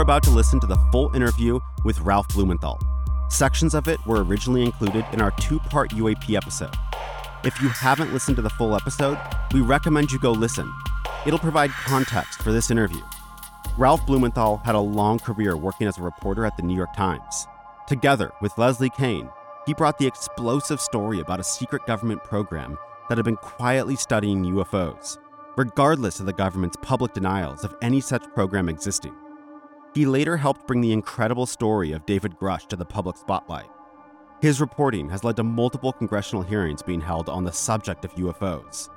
You're about to listen to the full interview with Ralph Blumenthal. Sections of it were originally included in our two part UAP episode. If you haven't listened to the full episode, we recommend you go listen. It'll provide context for this interview. Ralph Blumenthal had a long career working as a reporter at the New York Times. Together with Leslie Kean, he brought the explosive story about a secret government program that had been quietly studying UFOs, regardless of the government's public denials of any such program existing. He later helped bring the incredible story of David Grusch to the public spotlight. His reporting has led to multiple congressional hearings being held on the subject of UFOs.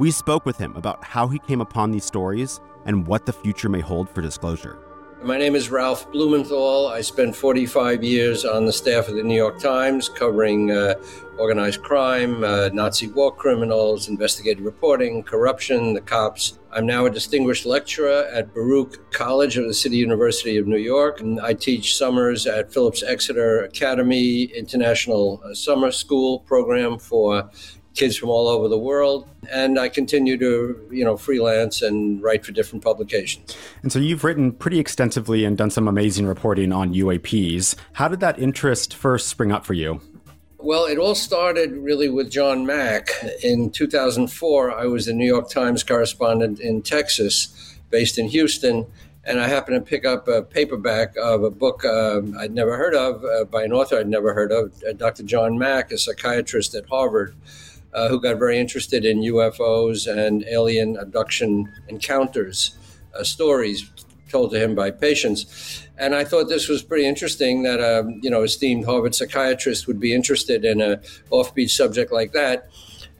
We spoke with him about how he came upon these stories and what the future may hold for disclosure. My name is Ralph Blumenthal. I spent 45 years on the staff of the New York Times covering uh, organized crime, uh, Nazi war criminals, investigative reporting, corruption, the cops. I'm now a distinguished lecturer at Baruch College of the City University of New York. And I teach summers at Phillips Exeter Academy International uh, Summer School program for kids from all over the world. And i continue to you know freelance and write for different publications. And so you've written pretty extensively and done some amazing reporting on uaps how did that interest first spring up for you well, it all started really with John Mack. In 2004, I was the New York Times correspondent in Texas, based in Houston, and I happened to pick up a paperback of a book uh, I'd never heard of uh, by an author I'd never heard of, uh, Dr. John Mack, a psychiatrist at Harvard, uh, who got very interested in UFOs and alien abduction encounters, uh, stories told to him by patients. And I thought this was pretty interesting that a you know esteemed Harvard psychiatrist would be interested in a offbeat subject like that.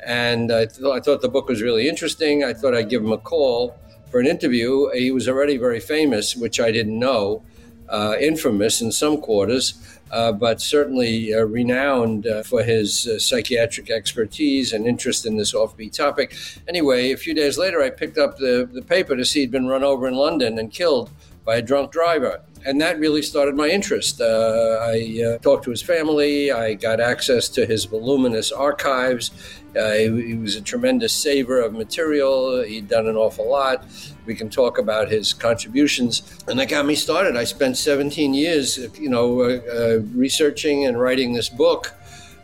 And I, th- I thought the book was really interesting. I thought I'd give him a call for an interview. He was already very famous, which I didn't know, uh, infamous in some quarters uh, but certainly uh, renowned uh, for his uh, psychiatric expertise and interest in this offbeat topic. Anyway, a few days later, I picked up the, the paper to see he'd been run over in London and killed by a drunk driver. And that really started my interest. Uh, I talked to his family. I got access to his voluminous archives. He, he, was a tremendous saver of material. He'd done an awful lot. We can talk about his contributions, and that got me started. I spent 17 years, you know, uh, uh, researching and writing this book,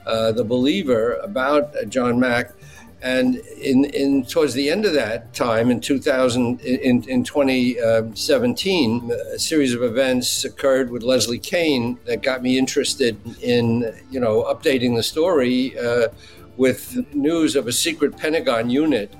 uh, "The Believer," about John Mack. And in, in towards the end of that time, in 2000, in, in 2017, a series of events occurred with Leslie Kean that got me interested in, you know, updating the story uh, with news of a secret Pentagon unit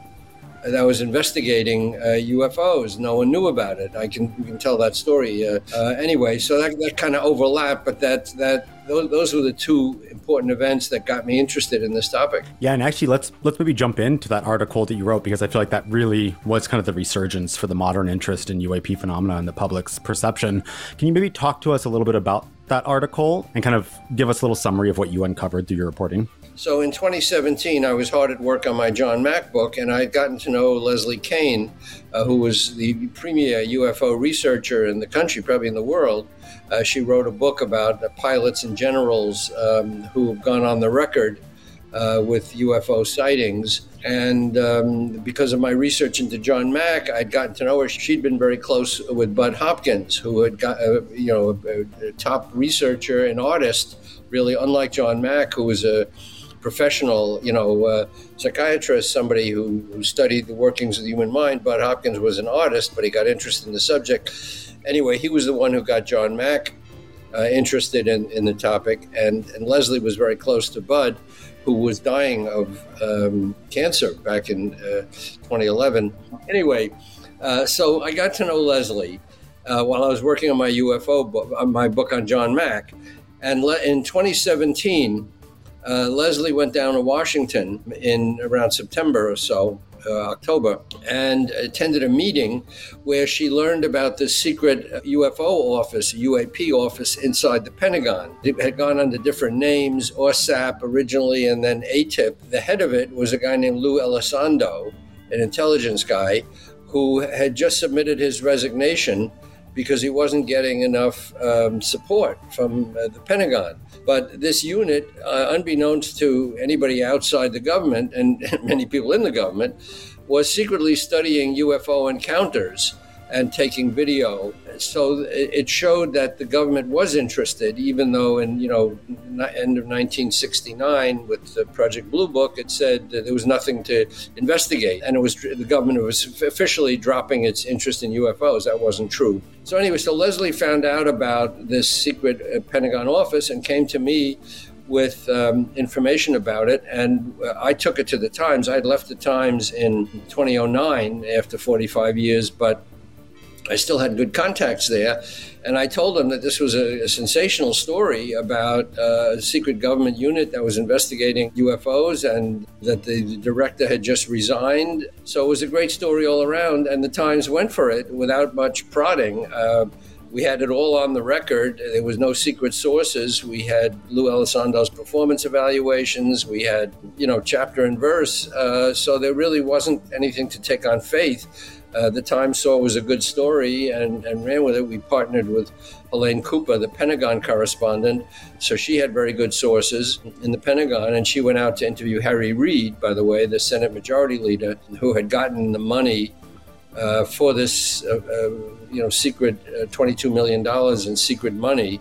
that was investigating uh, UFOs. No one knew about it. I can can tell that story uh, uh, anyway. So that, that kind of overlapped, but that that those, those were the two important events that got me interested in this topic. Yeah, and actually, let's let's maybe jump into that article that you wrote because I feel like that really was kind of the resurgence for the modern interest in UAP phenomena and the public's perception. Can you maybe talk to us a little bit about that article and kind of give us a little summary of what you uncovered through your reporting? So in 2017, I was hard at work on my John Mack book, and I had gotten to know Leslie Kean, uh, who was the premier UFO researcher in the country, probably in the world. Uh, she wrote a book about pilots and generals um, who have gone on the record uh, with UFO sightings. And um, because of my research into John Mack, I'd gotten to know her. She'd been very close with Bud Hopkins, who had got, uh, you know, a, a, top researcher and artist, really unlike John Mack, who was a professional, you know, uh, psychiatrist, somebody who, who studied the workings of the human mind. Bud Hopkins was an artist, but he got interested in the subject. Anyway, he was the one who got John Mack uh, interested in, in the topic, and, and Leslie was very close to Bud, who was dying of um, cancer back in uh, 2011. Anyway, uh, so I got to know Leslie uh, while I was working on my UFO book, my book on John Mack. And in 2017, uh, Leslie went down to Washington in around September or so, uh, October, and attended a meeting where she learned about the secret UFO office, UAP office inside the Pentagon. It had gone under different names, OSAP originally, and then ATIP. The head of it was a guy named Lou Elizondo, an intelligence guy, who had just submitted his resignation because he wasn't getting enough um, support from uh, the Pentagon. But this unit, uh, unbeknownst to anybody outside the government and many people in the government, was secretly studying UFO encounters and taking video. so it showed that the government was interested, even though in you know end of 1969 with the Project Blue Book, it said there was nothing to investigate, and it was the government was officially dropping its interest in UFOs. That wasn't true. So anyway, so Leslie found out about this secret uh, Pentagon office and came to me with um, information about it. And uh, I took it to the Times. I had left the Times in 2009 after 45 years, but I still had good contacts there. And I told them that this was a, a sensational story about uh, a secret government unit that was investigating UFOs and that the director had just resigned. So it was a great story all around. And the Times went for it without much prodding. Uh, we had it all on the record. There was no secret sources. We had Lou Elizondo performance evaluations. We had, you know, chapter and verse. Uh, so there really wasn't anything to take on faith. Uh, the Times saw it was a good story and, and ran with it. We partnered with Helene Cooper, the Pentagon correspondent. So she had very good sources in the Pentagon. And she went out to interview Harry Reid, by the way, the Senate Majority Leader, who had gotten the money uh, for this, uh, uh, you know, secret uh, $22 million in secret money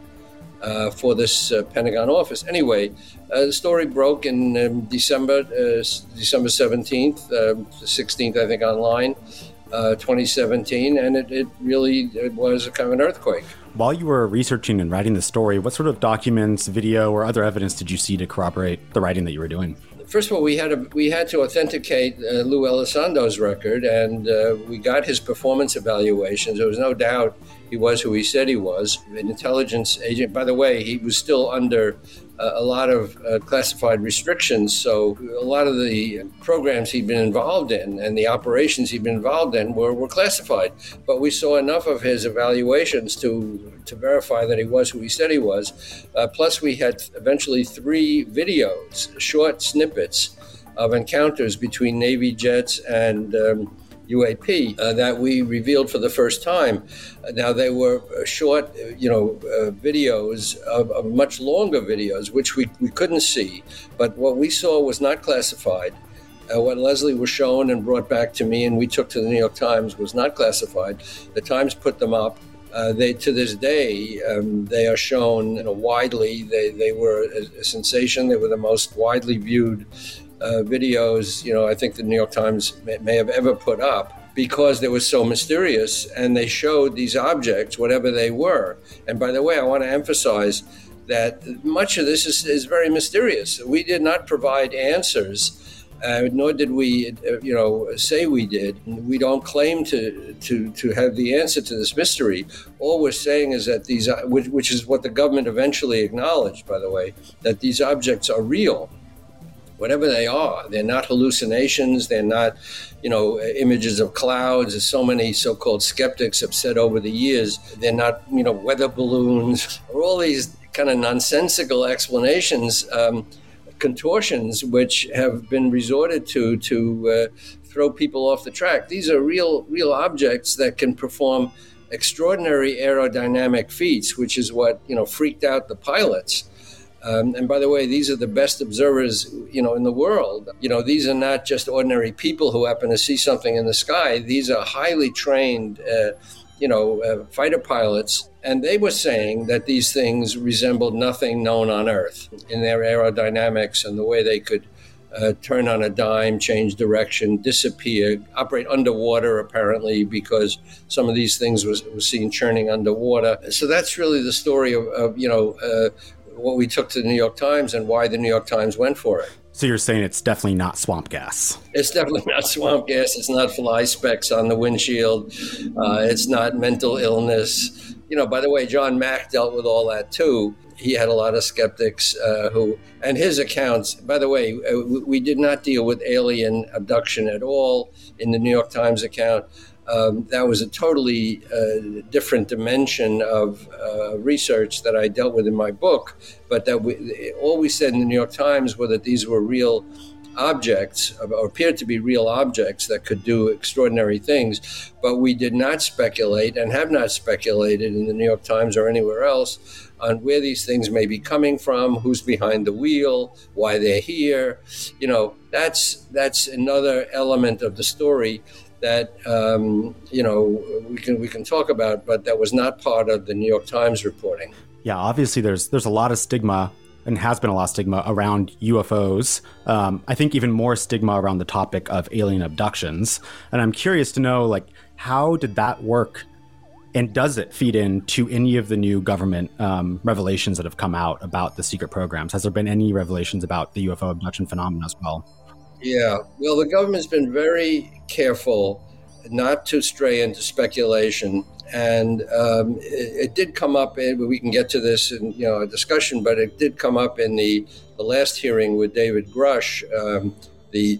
uh, for this uh, Pentagon office. Anyway, the story broke in um, December, December 17th, 16th, I think, online. 2017, and it, it really it was a kind of an earthquake. While you were researching and writing the story, what sort of documents, video, or other evidence did you see to corroborate the writing that you were doing? first of all, we had a, we had to authenticate uh, Lou Elizondo's record, and uh, we got his performance evaluations. There was no doubt he was who he said he was, an intelligence agent. By the way, he was still under a lot of uh, classified restrictions. So a lot of the programs he'd been involved in and the operations he'd been involved in were, were classified. But we saw enough of his evaluations to to verify that he was who he said he was. Uh, plus, we had eventually three videos, short snippets of encounters between Navy jets and um, UAP uh, that we revealed for the first time. Uh, now they were uh, short, uh, you know, uh, videos of, of, much longer videos, which we, we couldn't see. But what we saw was not classified. Uh, what Leslie was shown and brought back to me, and we took to the New York Times, was not classified. The Times put them up. they, to this day, um, they are shown you know, widely. They, they were a, a sensation. They were the most widely viewed uh, videos, you know, I think the New York Times may, may have ever put up because they were so mysterious and they showed these objects, whatever they were. And by the way, I want to emphasize that much of this is, is very mysterious. We did not provide answers. Uh, nor did we, uh, you know, say we did. We don't claim to, to, to have the answer to this mystery. All we're saying is that these, uh, which, which is what the government eventually acknowledged, by the way, that these objects are real whatever they are. They're not hallucinations. They're not, you know, images of clouds. As so many so-called skeptics have said over the years, they're not, you know, weather balloons or all these kind of nonsensical explanations, um, contortions, which have been resorted to to uh, throw people off the track. These are real, real objects that can perform extraordinary aerodynamic feats, which is what you know freaked out the pilots. Um, and by the way, these are the best observers, you know, in the world. You know, these are not just ordinary people who happen to see something in the sky. These are highly trained, uh, you know, uh, fighter pilots, and they were saying that these things resembled nothing known on Earth in their aerodynamics and the way they could. Uh, turn on a dime, change direction, disappear, operate underwater apparently because some of these things was, was seen churning underwater. So that's really the story of, of you know uh, what we took to the New York Times and why the New York Times went for it. So you're saying it's definitely not swamp gas? It's definitely not swamp gas. It's not fly specks on the windshield. Uh, it's not mental illness. You know, by the way, John Mack dealt with all that too. He had a lot of skeptics uh, who, and his accounts, by the way, uh, we did not deal with alien abduction at all in the New York Times account. Um, that was a totally uh, different dimension of uh, research that I dealt with in my book. But that we, all we said in the New York Times were that these were real objects, or appeared to be real objects that could do extraordinary things. But we did not speculate and have not speculated in the New York Times or anywhere else on where these things may be coming from, who's behind the wheel, why they're here. You know, that's that's another element of the story that um, you know we can we can talk about, but that was not part of the New York Times reporting. Yeah, obviously there's there's a lot of stigma and has been a lot of stigma around UFOs. Um, I think even more stigma around the topic of alien abductions. And I'm curious to know, like, how did that work? And does it feed into any of the new government um, revelations that have come out about the secret programs? Has there been any revelations about the UFO abduction phenomenon as well? Yeah, well, the government's been very careful not to stray into speculation. And um, it, it, did come up, in, we can get to this in you know a discussion, but it did come up in the, the last hearing with David Grusch, um, the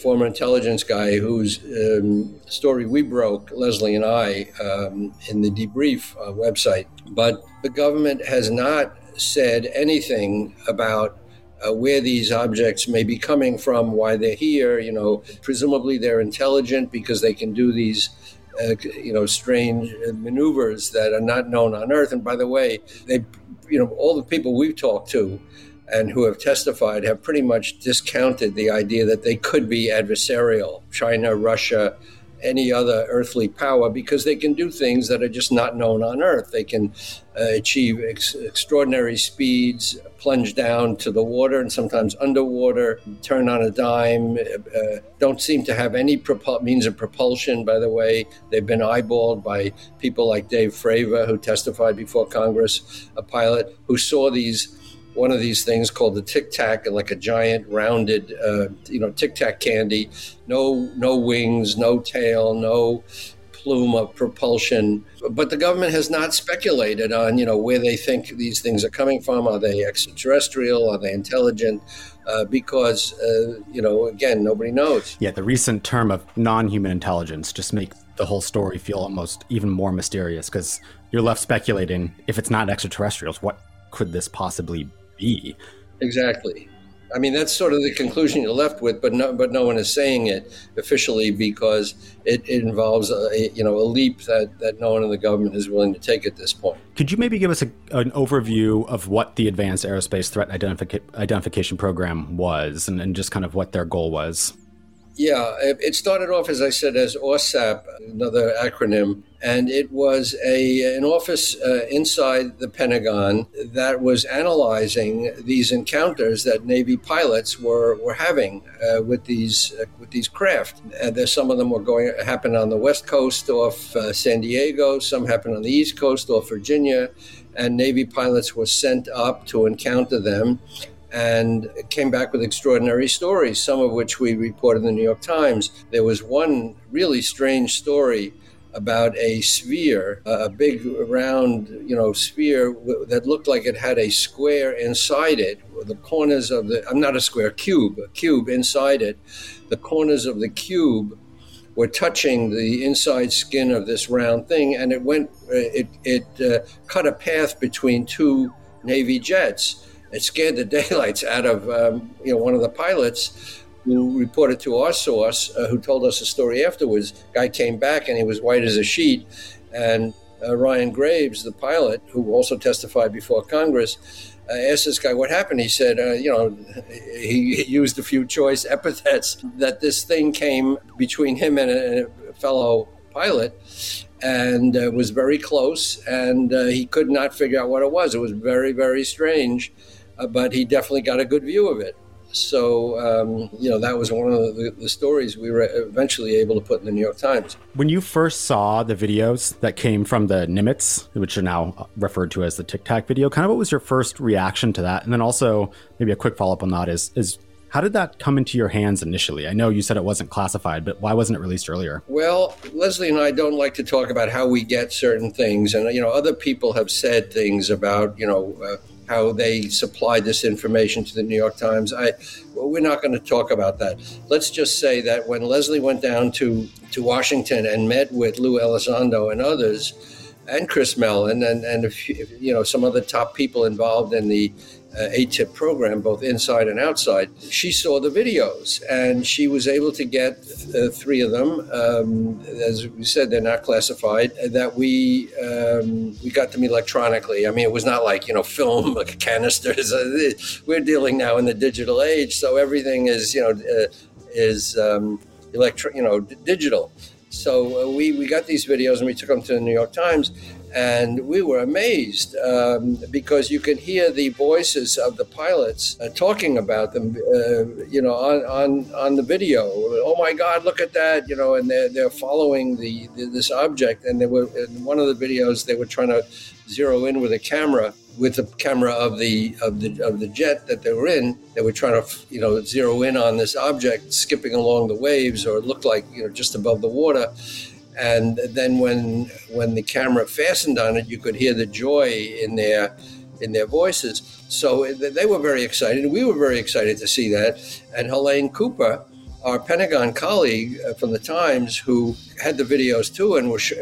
former intelligence guy whose um, story we broke, Leslie and I, um, in the debrief uh, website. But the government has not said anything about uh, where these objects may be coming from, why they're here. You know, presumably they're intelligent because they can do these. Uh, you know, strange maneuvers that are not known on Earth. And by the way, they, you know, all the people we've talked to and who have testified have pretty much discounted the idea that they could be adversarial. China, Russia, any other earthly power because they can do things that are just not known on Earth. They can uh, achieve ex- extraordinary speeds, plunge down to the water and sometimes underwater, turn on a dime, uh, uh don't seem to have any propul- means of propulsion, by the way. They've been eyeballed by people like Dave Fravor, who testified before Congress, a pilot who saw these one of these things called the Tic Tac, like a giant rounded, uh, you know, Tic Tac candy. No, no wings, no tail, no plume of propulsion. But the government has not speculated on, you know, where they think these things are coming from. Are they extraterrestrial? Are they intelligent? Uh, because, uh, you know, again, nobody knows. Yeah, the recent term of non-human intelligence just makes the whole story feel almost even more mysterious because you're left speculating if it's not extraterrestrials, what could this possibly be. Exactly. I mean, that's sort of the conclusion you're left with, but no, but no one is saying it officially because it, it involves a, you know a leap that, that no one in the government is willing to take at this point. Could you maybe give us a, an overview of what the Advanced Aerospace Threat Identific- Identification Program was, and, and just kind of what their goal was? Yeah, it started off, as I said, as OSAP, another acronym, and it was a an office uh, inside the Pentagon that was analyzing these encounters that Navy pilots were were having uh, with these uh, with these craft. And there's some of them were going happen on the west coast off uh, San Diego, some happened on the east coast off Virginia, and Navy pilots were sent up to encounter them and came back with extraordinary stories, some of which we reported in the New York Times. There was one really strange story about a sphere, a big round, you know, sphere that looked like it had a square inside it. The corners of the, I'm not a square, cube, a cube inside it. The corners of the cube were touching the inside skin of this round thing, and it went, it, it uh, cut a path between two Navy jets it scared the daylights out of um, you know one of the pilots who reported to our source, uh, who told us the story afterwards. Guy came back and he was white as a sheet, and uh, Ryan Graves, the pilot, who also testified before Congress. Uh, asked this guy what happened. He said, uh, you know, he, used a few choice epithets that this thing came between him and a, a fellow pilot, and uh, was very close, and uh, he could not figure out what it was. It was very, very strange uh, but he definitely got a good view of it. So, um, you know, that was one of the, the, stories we were eventually able to put in the New York Times. When you first saw the videos that came from the Nimitz, which are now referred to as the Tic Tac video, kind of what was your first reaction to that? And then also, maybe a quick follow up on that is, is how did that come into your hands initially? I know you said it wasn't classified, but why wasn't it released earlier? Well, Leslie and I don't like to talk about how we get certain things. And, you know, other people have said things about, you know, uh, how they supplied this information to the New York Times. I, well, we're not going to talk about that. Let's just say that when Leslie went down to, to Washington and met with Lou Elizondo and others, and Chris Mellon and, and few, you know some other top people involved in the uh, ATIP program, both inside and outside. She saw the videos and she was able to get uh, three of them. Um, as we said, they're not classified. That we um, we got them electronically. I mean, it was not like you know film canisters. We're dealing now in the digital age, so everything is you know uh, is. Um, you know, d- digital. So uh, we, we got these videos and we took them to the New York Times, and we were amazed um, because you can hear the voices of the pilots uh, talking about them, uh, you know, on, on, on the video. Oh my God, look at that, you know, and they're, they're following the, the this object. And they were in one of the videos they were trying to zero in with a camera with the camera of the of the of the jet that they were in. They were trying to you know zero in on this object skipping along the waves, or it looked like you know just above the water. And then when when the camera fastened on it, you could hear the joy in their in their voices. So they were very excited. We were very excited to see that. And Helene Cooper our Pentagon colleague uh, from the Times, who had the videos too and was,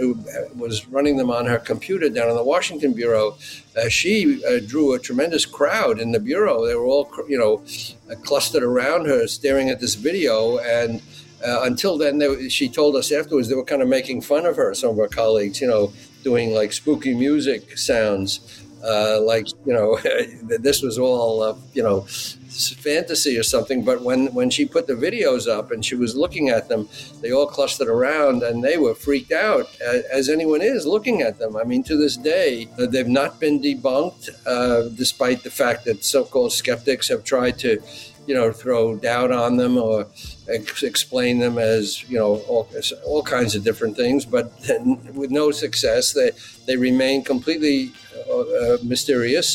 was running them on her computer down in the Washington bureau, uh, she uh, drew a tremendous crowd in the bureau. They were all, you know, uh, clustered around her, staring at this video. And uh, until then, they, she told us afterwards they were kind of making fun of her. Some of her colleagues, you know, doing like spooky music sounds. Uh, like you know, this was all you know fantasy or something. But when, when she put the videos up and she was looking at them, they all clustered around and they were freaked out, as anyone is looking at them. I mean, to this day, uh, they've not been debunked, uh, despite the fact that so called skeptics have tried to, you know, throw doubt on them or ex- explain them as, you know, all, all kinds of different things. But with no success, they, they remain completely uh, uh mysterious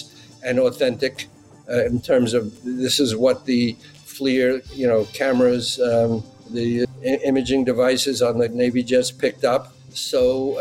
and authentic uh, in terms of this is what the FLIR, you know, cameras, um, the imaging devices on the Navy jets picked up. So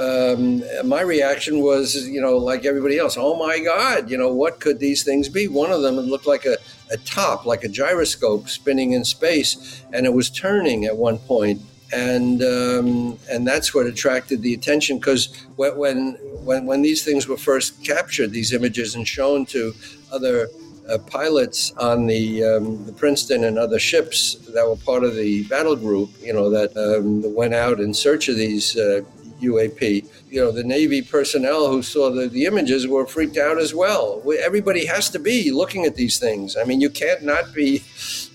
um, my reaction was, you know, like everybody else, oh my God, you know, what could these things be? One of them looked like a, a top, like a gyroscope spinning in space, and it was turning at one point and um, and that's what attracted the attention because when when when these things were first captured, these images and shown to other uh, pilots on the, um, the Princeton and other ships that were part of the battle group, you know, that um, went out in search of these uh, UAP. You know, the Navy personnel who saw the, the images were freaked out as well. Everybody has to be looking at these things. I mean, you can't not be,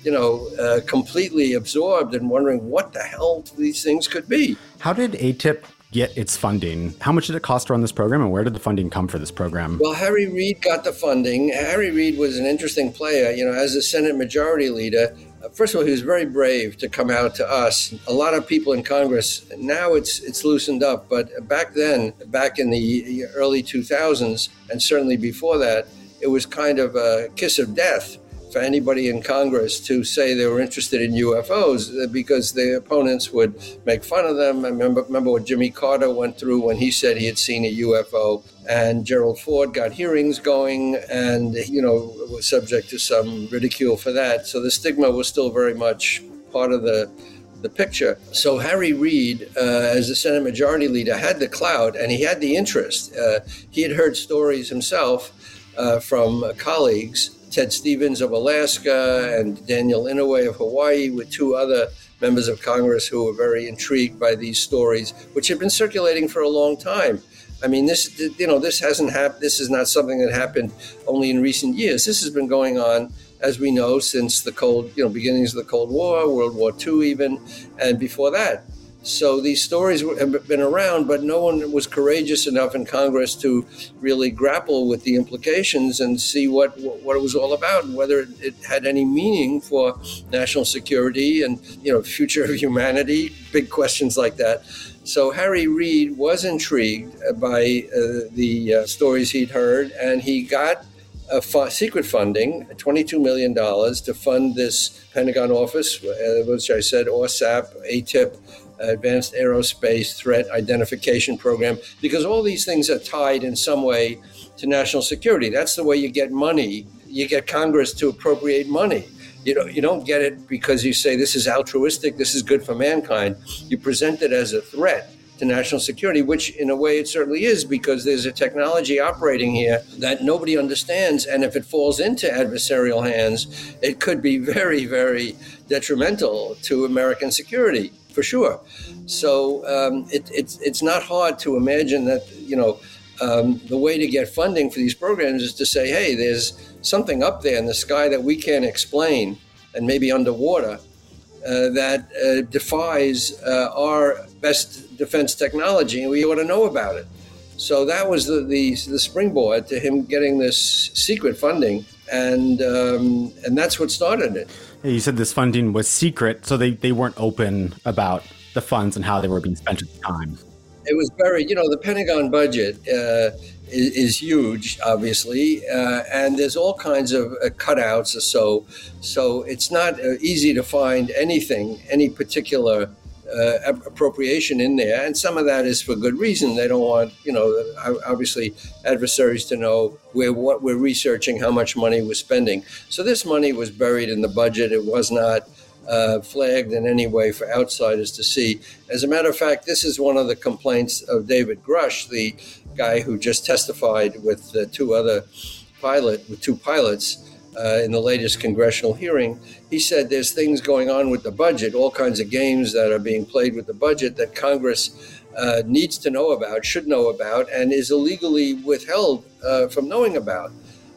you know, uh, completely absorbed and wondering what the hell these things could be. How did AATIP get its funding. How much did it cost to run this program, and where did the funding come for this program? Well, Harry Reid got the funding. Harry Reid was an interesting player. You know, as a Senate Majority Leader, first of all, he was very brave to come out to us. A lot of people in Congress now it's it's loosened up, but back then, back in the early 2000s, and certainly before that, it was kind of a kiss of death for anybody in Congress to say they were interested in UFOs uh, because the opponents would make fun of them. I remember, remember what Jimmy Carter went through when he said he had seen a UFO, and Gerald Ford got hearings going and, you know, was subject to some ridicule for that. So the stigma was still very much part of the the picture. So Harry Reid, uh, as the Senate Majority Leader, had the clout and he had the interest. Uh, he had heard stories himself uh, from colleagues Ted Stevens of Alaska and Daniel Inouye of Hawaii, with two other members of Congress who were very intrigued by these stories, which have been circulating for a long time. I mean, this you know this hasn't happened. This is not something that happened only in recent years. This has been going on, as we know, since the cold you know beginnings of the Cold War, World War II, even, and before that. So these stories have been around, but no one was courageous enough in Congress to really grapple with the implications and see what what it was all about and whether it had any meaning for national security and you know future of humanity. Big questions like that. So Harry Reid was intrigued by uh, the uh, stories he'd heard, and he got fu- secret funding, $22 million to fund this Pentagon office, uh, which I said, OSAP, AATIP, Advanced Aerospace Threat Identification Program, because all these things are tied in some way to national security. That's the way you get money. You get Congress to appropriate money. You know, you don't get it because you say this is altruistic, this is good for mankind. You present it as a threat to national security, which in a way it certainly is because there's a technology operating here that nobody understands. And if it falls into adversarial hands, it could be very, very detrimental to American security for sure. So um, it, it's it's not hard to imagine that you know um, the way to get funding for these programs is to say, hey, there's something up there in the sky that we can't explain, and maybe underwater, uh, that uh, defies uh, our best defense technology, and we ought to know about it. So that was the, the, the springboard to him getting this secret funding, and um, and that's what started it. You said this funding was secret, so they, they weren't open about the funds and how they were being spent at the time. It was very, you know, the Pentagon budget uh, is, is, huge, obviously, uh, and there's all kinds of uh, cutouts or so. So it's not uh, easy to find anything, any particular uh, appropriation in there, and some of that is for good reason. They don't want, you know, obviously adversaries to know where what we're researching, how much money we're spending. So this money was buried in the budget. It was not uh, flagged in any way for outsiders to see. As a matter of fact, this is one of the complaints of David Grusch, the guy who just testified with uh, two other pilot with two pilots uh, in the latest congressional hearing, he said there's things going on with the budget, all kinds of games that are being played with the budget that Congress uh, needs to know about, should know about, and is illegally withheld uh, from knowing about.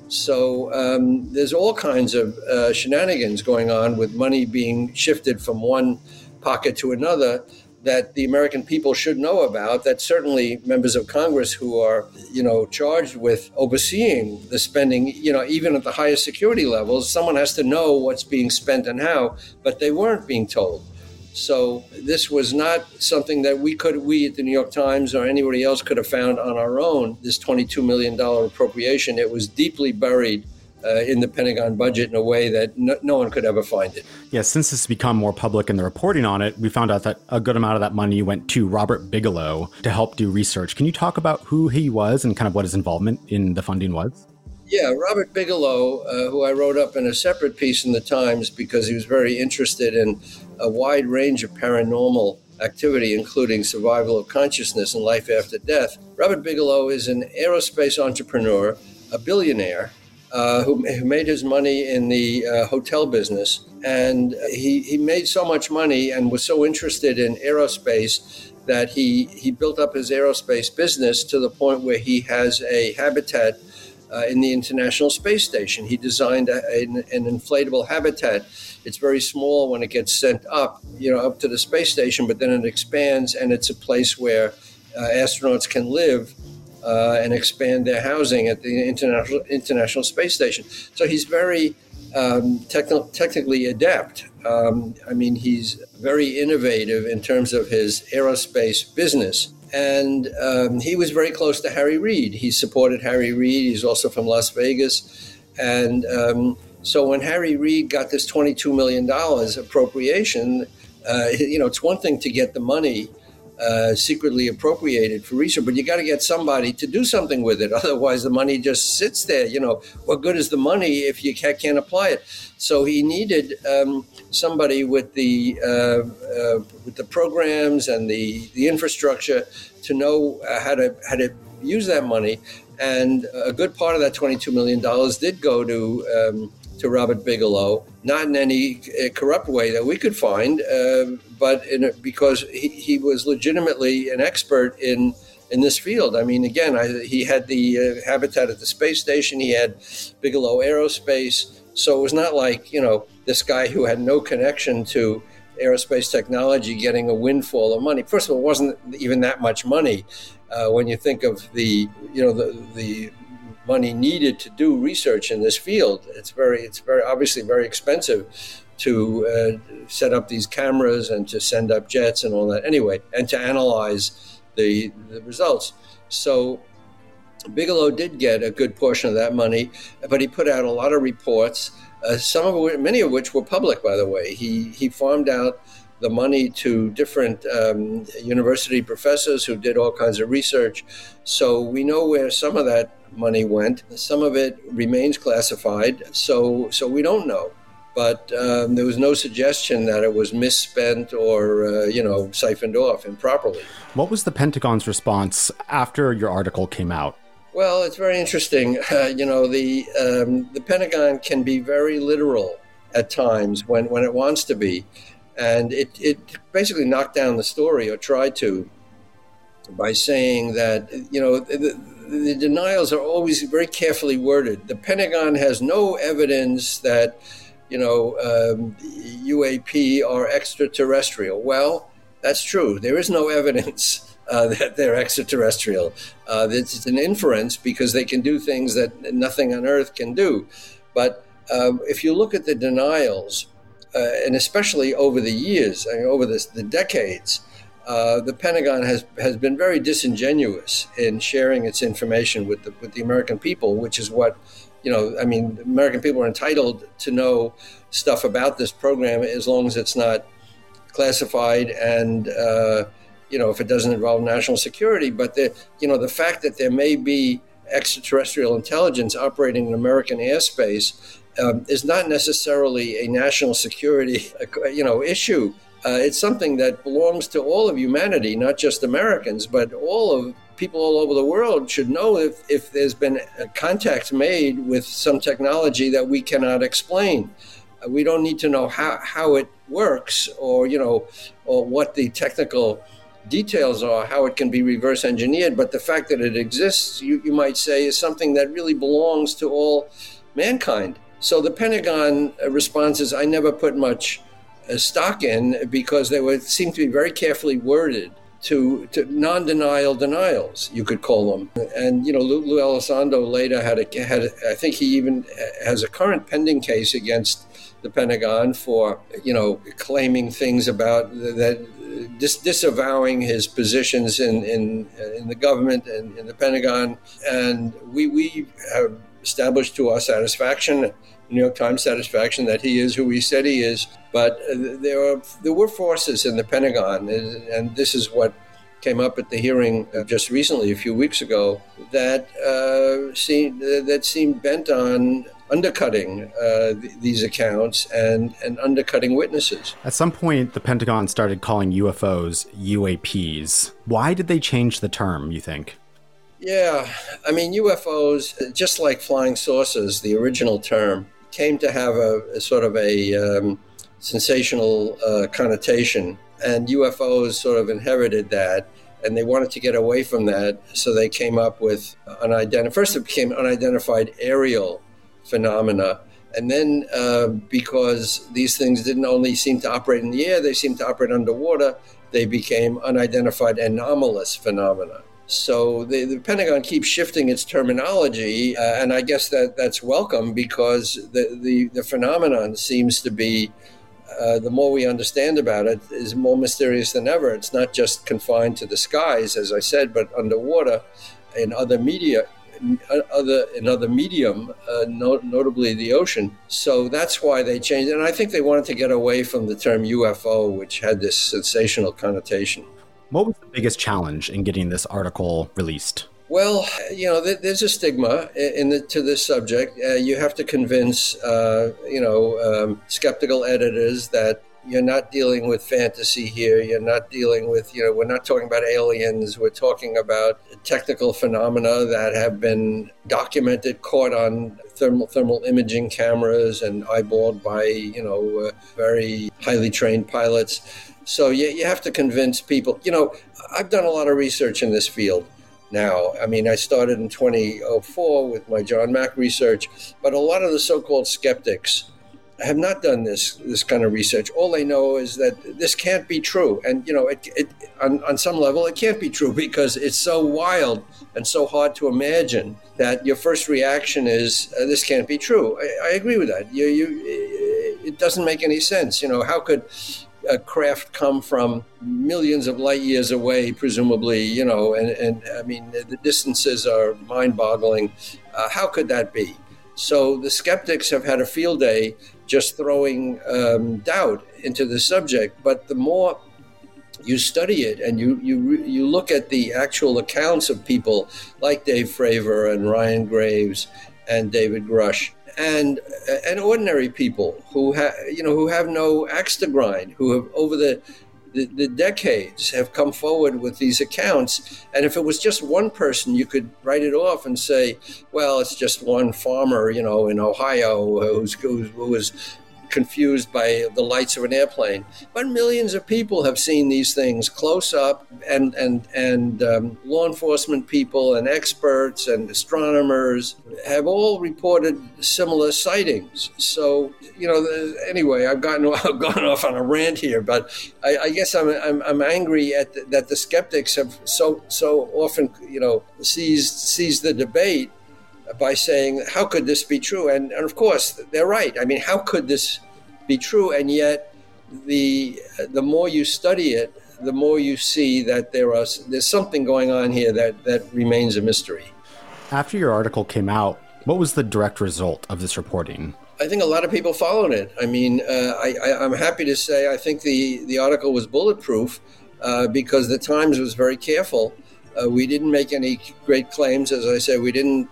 So um, there's all kinds of uh, shenanigans going on with money being shifted from one pocket to another that the American people should know about. That certainly members of Congress who are, you know, charged with overseeing the spending, you know, even at the highest security levels, someone has to know what's being spent and how, but they weren't being told. So this was not something that we could, we at the New York Times or anybody else could have found on our own. This $22 million appropriation, it was deeply buried uh, in the Pentagon budget in a way that no, no, one could ever find it. Yeah, since this has become more public in the reporting on it, we found out that a good amount of that money went to Robert Bigelow to help do research. Can you talk about who he was and kind of what his involvement in the funding was? Yeah, Robert Bigelow, uh, who I wrote up in a separate piece in the Times because he was very interested in a wide range of paranormal activity, including survival of consciousness and life after death. Robert Bigelow is an aerospace entrepreneur, a billionaire, uh, who, who, made his money in the uh, hotel business. And he, he made so much money and was so interested in aerospace that he, he built up his aerospace business to the point where he has a habitat uh, in the International Space Station. He designed a, an, an, inflatable habitat. It's very small when it gets sent up, you know, up to the space station, but then it expands and it's a place where uh, astronauts can live uh, and expand their housing at the International, International Space Station. So he's very um, techn- technically adept. Um, I mean, he's very innovative in terms of his aerospace business. And um, he was very close to Harry Reid. He supported Harry Reid. He's also from Las Vegas. And um, so when Harry Reid got this $22 million appropriation, uh, you know, it's one thing to get the money uh, secretly appropriated for research, but you got to get somebody to do something with it. Otherwise, the money just sits there. You know, what good is the money if you can't apply it? So he needed um, somebody with the uh, uh, with the programs and the the infrastructure to know uh, how to how to use that money. And a good part of that twenty two million dollars did go to um, to Robert Bigelow, not in any uh, corrupt way that we could find, uh, but a, because he, he, was legitimately an expert in in this field. I mean, again, I, he had the uh, habitat at the space station. He had Bigelow Aerospace, so it was not like you know this guy who had no connection to aerospace technology getting a windfall of money. First of all, it wasn't even that much money uh, when you think of the you know the the money needed to do research in this field. It's very, it's very obviously very expensive to uh, set up these cameras and to send up jets and all that. Anyway, and to analyze the the results. So Bigelow did get a good portion of that money, but he put out a lot of reports. Uh, some of which, many of which were public, by the way. He he farmed out the money to different um, university professors who did all kinds of research. So we know where some of that money went. Some of it remains classified, so so we don't know. But um, there was no suggestion that it was misspent or uh, you know siphoned off improperly. What was the Pentagon's response after your article came out? Well, it's very interesting. Uh, you know, the um, the Pentagon can be very literal at times when, when it wants to be, and it, it basically knocked down the story or tried to by saying that you know the, the denials are always very carefully worded. The Pentagon has no evidence that you know, um, UAP are extraterrestrial. Well, that's true. There is no evidence. Uh, that they're extraterrestrial. Uh, it's an inference because they can do things that nothing on Earth can do. But um, if you look at the denials, and especially over the years, I mean, over this, the decades, uh, the Pentagon has has been very disingenuous in sharing its information with the with the American people, which is what you know. I mean, American people are entitled to know stuff about this program as long as it's not classified and uh, you know if it doesn't involve national security. But the you know the fact that there may be extraterrestrial intelligence operating in American airspace um, is not necessarily a national security you know issue. Uh, it's something that belongs to all of humanity, not just Americans, but all of people all over the world should know if, if there's been a contact made with some technology that we cannot explain. Uh, we don't need to know how, how it works or, you know, or what the technical details are, how it can be reverse engineered. But the fact that it exists, you, you might say, is something that really belongs to all mankind. So the Pentagon uh, response is I never put much uh, stock in because they were seem to be very carefully worded to, to non-denial denials, you could call them. And you know, Lou, Lou Elizondo later had a, had a, I think he even uh, has a current pending case against the Pentagon for you know claiming things about that dis- disavowing his positions in, in in the government and in the Pentagon. And we we have established to our satisfaction New York Times satisfaction that he is who he said he is. But there are there were forces in the Pentagon, and this is what came up at the hearing uh, just recently, a few weeks ago, that uh, seemed that seemed bent on undercutting uh, th- these accounts and, and undercutting witnesses. At some point, the Pentagon started calling UFOs UAPs. Why did they change the term, you think? Yeah, I mean, UFOs, just like flying saucers, the original term, came to have a, a sort of a um, sensational uh, connotation, and UFOs sort of inherited that, and they wanted to get away from that, so they came up with an unidentified. First, it became unidentified aerial phenomena, and then uh, because these things didn't only seem to operate in the air, they seemed to operate underwater. They became unidentified anomalous phenomena. So the, the, Pentagon keeps shifting its terminology, uh, and I guess that that's welcome because the, the, the phenomenon seems to be, uh, the more we understand about it, is more mysterious than ever. It's not just confined to the skies, as I said, but underwater, in other media, other in other medium, uh, no, notably the ocean. So that's why they changed, and I think they wanted to get away from the term UFO, which had this sensational connotation. What was the biggest challenge in getting this article released? Well, you know, there's a stigma in the, to this subject. Uh, you have to convince, uh, you know, um, skeptical editors that you're not dealing with fantasy here. You're not dealing with, you know, we're not talking about aliens. We're talking about technical phenomena that have been documented, caught on thermal thermal imaging cameras, and eyeballed by, you know, uh, very highly trained pilots. So you, you have to convince people. You know, I've done a lot of research in this field now. I mean, I started in 2004 with my John Mack research, but a lot of the so-called skeptics have not done this this kind of research. All they know is that this can't be true, and you know, it, it on, on some level it can't be true because it's so wild and so hard to imagine that your first reaction is uh, this can't be true. I, I agree with that. You, you, it doesn't make any sense. You know, how could a craft come from millions of light years away, presumably, you know, and, and I mean, the distances are mind boggling. Uh, how could that be? So the skeptics have had a field day just throwing um, doubt into the subject. But the more you study it and you, you, you look at the actual accounts of people like Dave Fravor and Ryan Graves and David Grusch, and uh, and ordinary people who have you know who have no axe to grind, who have over the, the, the decades have come forward with these accounts. And if it was just one person, you could write it off and say, well, it's just one farmer, you know, in Ohio who's, who was confused by the lights of an airplane. But millions of people have seen these things close up, and and and um, law enforcement people and experts and astronomers have all reported similar sightings. So you know, anyway, I've gotten I've gone off on a rant here, but I, I guess I'm, I'm, I'm angry at the, that the skeptics have so so often you know seized seized the debate by saying, How could this be true? And, and of course, they're right. I mean, how could this be true? And yet, the, the more you study it, the more you see that there are, there's something going on here that, that remains a mystery. After your article came out, what was the direct result of this reporting? I think a lot of people followed it. I mean, uh, I, am happy to say I think the, the article was bulletproof uh, because the Times was very careful. Uh, we didn't make any great claims. As I said, we didn't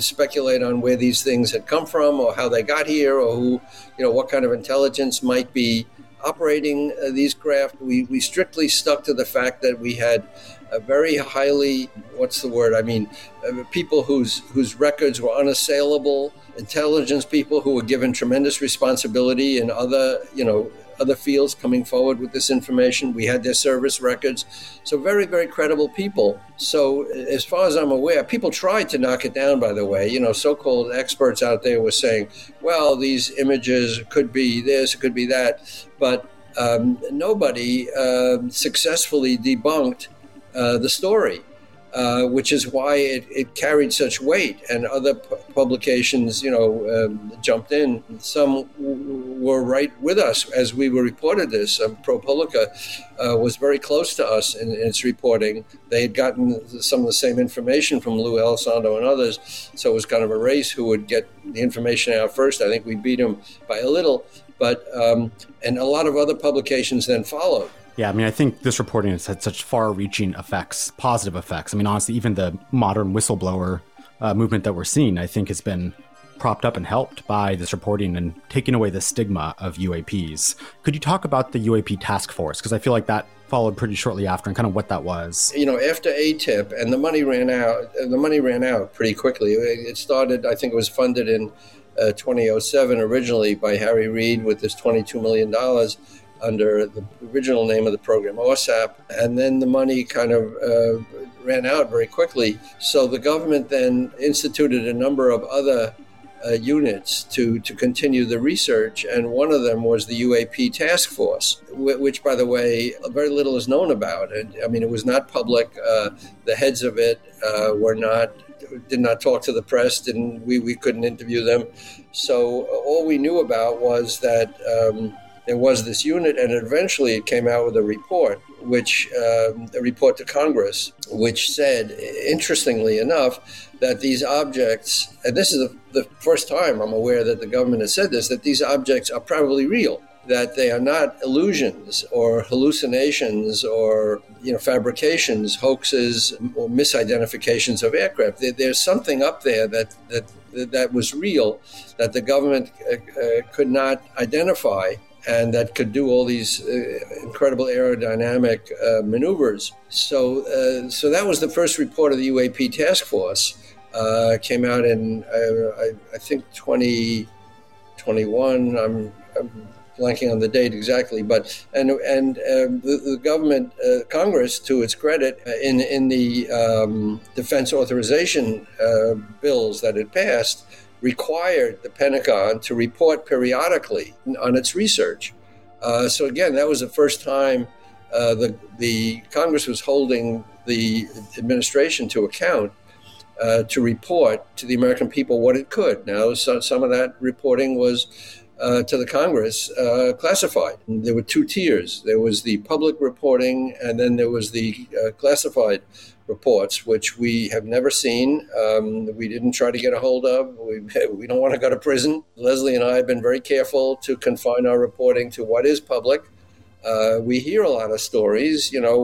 speculate on where these things had come from or how they got here or who, you know, what kind of intelligence might be operating uh, these craft. We, we strictly stuck to the fact that we had a very highly, what's the word? I mean, uh, people whose, whose records were unassailable, intelligence people who were given tremendous responsibility in other, you know, other fields coming forward with this information. We had their service records. So, very, very credible people. So, as far as I'm aware, people tried to knock it down, by the way. You know, so called experts out there were saying, well, these images could be this, it could be that. But um, nobody uh, successfully debunked uh, the story. Uh, which is why it, it, carried such weight. And other pu- publications, you know, um, jumped in. Some w- were right with us as we were reported this. Um, ProPublica uh, was very close to us in, in, its reporting. They had gotten some of the same information from Lou Elizondo and others, so it was kind of a race who would get the information out first. I think we beat them by a little, but um, and a lot of other publications then followed. Yeah, I mean, I think this reporting has had such far reaching effects, positive effects. I mean, honestly, even the modern whistleblower uh, movement that we're seeing, I think, has been propped up and helped by this reporting and taking away the stigma of UAPs. Could you talk about the UAP task force? Because I feel like that followed pretty shortly after and kind of what that was. You know, after AATIP and the money ran out, the money ran out pretty quickly. It started, I think it was funded in uh, 2007 originally by Harry Reid with this $22 million under the original name of the program, AAWSAP, and then the money kind of uh, ran out very quickly. So the government then instituted a number of other uh, units to, to continue the research, and one of them was the UAP task force, which, by the way, very little is known about. It. I mean, it was not public. Uh, the heads of it uh, were not did not talk to the press. Didn't we? We couldn't interview them. So all we knew about was that. Um, there was this unit, and eventually it came out with a report, which um, a report to Congress, which said, interestingly enough, that these objects, and this is the, the first time I'm aware that the government has said this, that these objects are probably real that they are not illusions or hallucinations or you know fabrications, hoaxes or misidentifications of aircraft. There's something up there that that that was real that the government uh, uh, could not identify and that could do all these uh, incredible aerodynamic uh, maneuvers. So, uh, so that was the first report of the UAP task force. Uh, came out in uh, I, I, think 2021. I'm, I'm, blanking on the date exactly, but and and um, the, the, government, uh, Congress, to its credit, in in the um, defense authorization bills that it passed required the Pentagon to report periodically on its research. Uh, so again, that was the first time uh, the the Congress was holding the administration to account uh, to report to the American people what it could. Now, so, some of that reporting was uh, to the Congress uh, classified. There were two tiers. There was the public reporting, and then there was the uh, classified reports, which we have never seen. Um, we didn't try to get a hold of. We, we don't want to go to prison. Leslie and I have been very careful to confine our reporting to what is public. Uh, we hear a lot of stories, you know,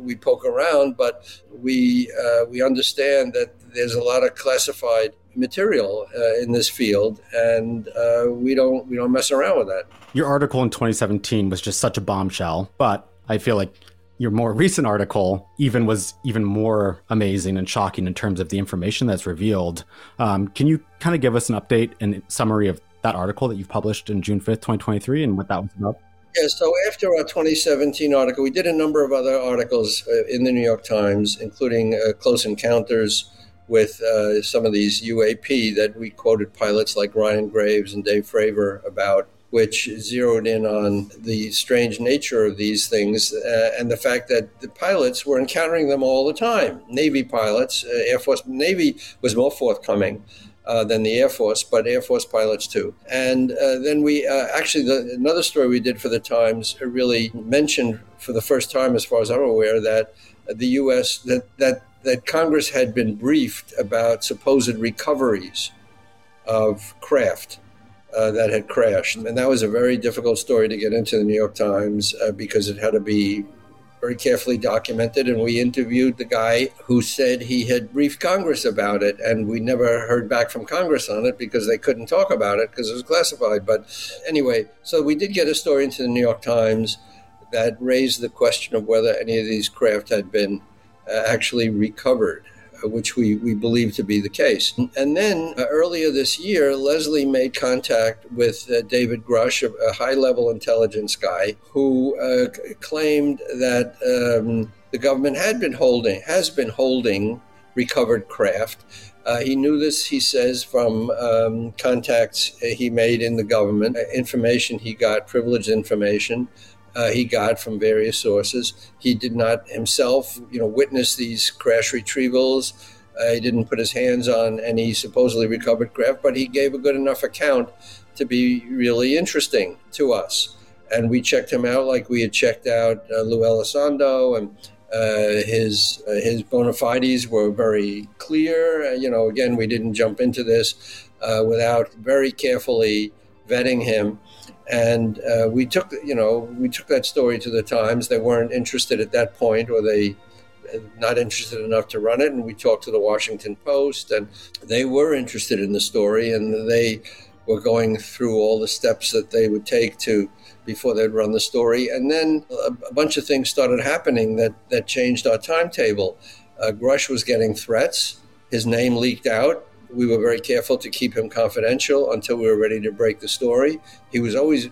we poke around, but we, uh, we understand that there's a lot of classified material uh, in this field, and uh, we don't we don't mess around with that. Your article in 2017 was just such a bombshell, but I feel like your more recent article even was even more amazing and shocking in terms of the information that's revealed. Um, can you kind of give us an update and summary of that article that you've published in June 5th, 2023, and what that was about? Yeah, so after our 2017 article, we did a number of other articles uh, in the New York Times, including uh, close encounters with uh, some of these UAP that we quoted pilots like Ryan Graves and Dave Fravor about, which zeroed in on the strange nature of these things uh, and the fact that the pilots were encountering them all the time. Navy pilots, uh, Air Force, Navy was more forthcoming. Uh, than the Air Force, but Air Force pilots too. And uh, then we uh, actually, the, another story we did for the Times really mentioned for the first time, as far as I'm aware, that the U.S. that that that Congress had been briefed about supposed recoveries of craft uh, that had crashed. And that was a very difficult story to get into the New York Times uh, because it had to be very carefully documented. And we interviewed the guy who said he had briefed Congress about it. And we never heard back from Congress on it because they couldn't talk about it because it was classified. But anyway, so we did get a story into the New York Times that raised the question of whether any of these craft had been uh, actually recovered which we, we believe to be the case. And then uh, earlier this year, Leslie made contact with uh, David Grusch, a, a high level intelligence guy, who uh, claimed that um, the government had been holding, has been holding recovered craft. Uh, he knew this, he says, from um, contacts he made in the government, uh, information he got, privileged information uh, he got from various sources. He did not himself, you know, witness these crash retrievals. Uh, he didn't put his hands on any supposedly recovered craft, but he gave a good enough account to be really interesting to us. And we checked him out like we had checked out uh, Lou Elizondo, and uh, his uh, his bona fides were very clear. Uh, you know, again, we didn't jump into this uh, without very carefully vetting him. And uh, we took, you know, we took that story to the Times. They weren't interested at that point, or they uh, not interested enough to run it. And we talked to the Washington Post, and they were interested in the story, and they were going through all the steps that they would take to before they'd run the story. And then a, bunch of things started happening that that changed our timetable. Uh, Grusch was getting threats. His name leaked out we were very careful to keep him confidential until we were ready to break the story. He was always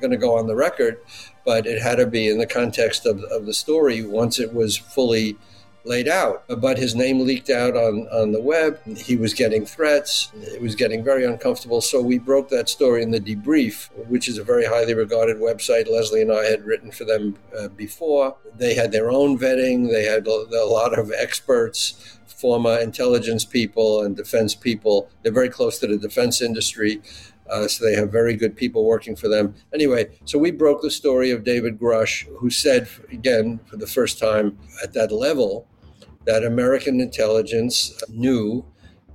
going to go on the record, but it had to be in the context of, of the story once it was fully laid out. But his name leaked out on, on the web. He was getting threats. It was getting very uncomfortable. So we broke that story in the debrief, which is a very highly regarded website. Leslie and I had written for them uh, before. They had their own vetting, they had a, a lot of experts former intelligence people and defense people. They're very close to the defense industry. Uh, so they have very good people working for them. Anyway, so we broke the story of David Grusch, who said, again, for the first time at that level, that American intelligence knew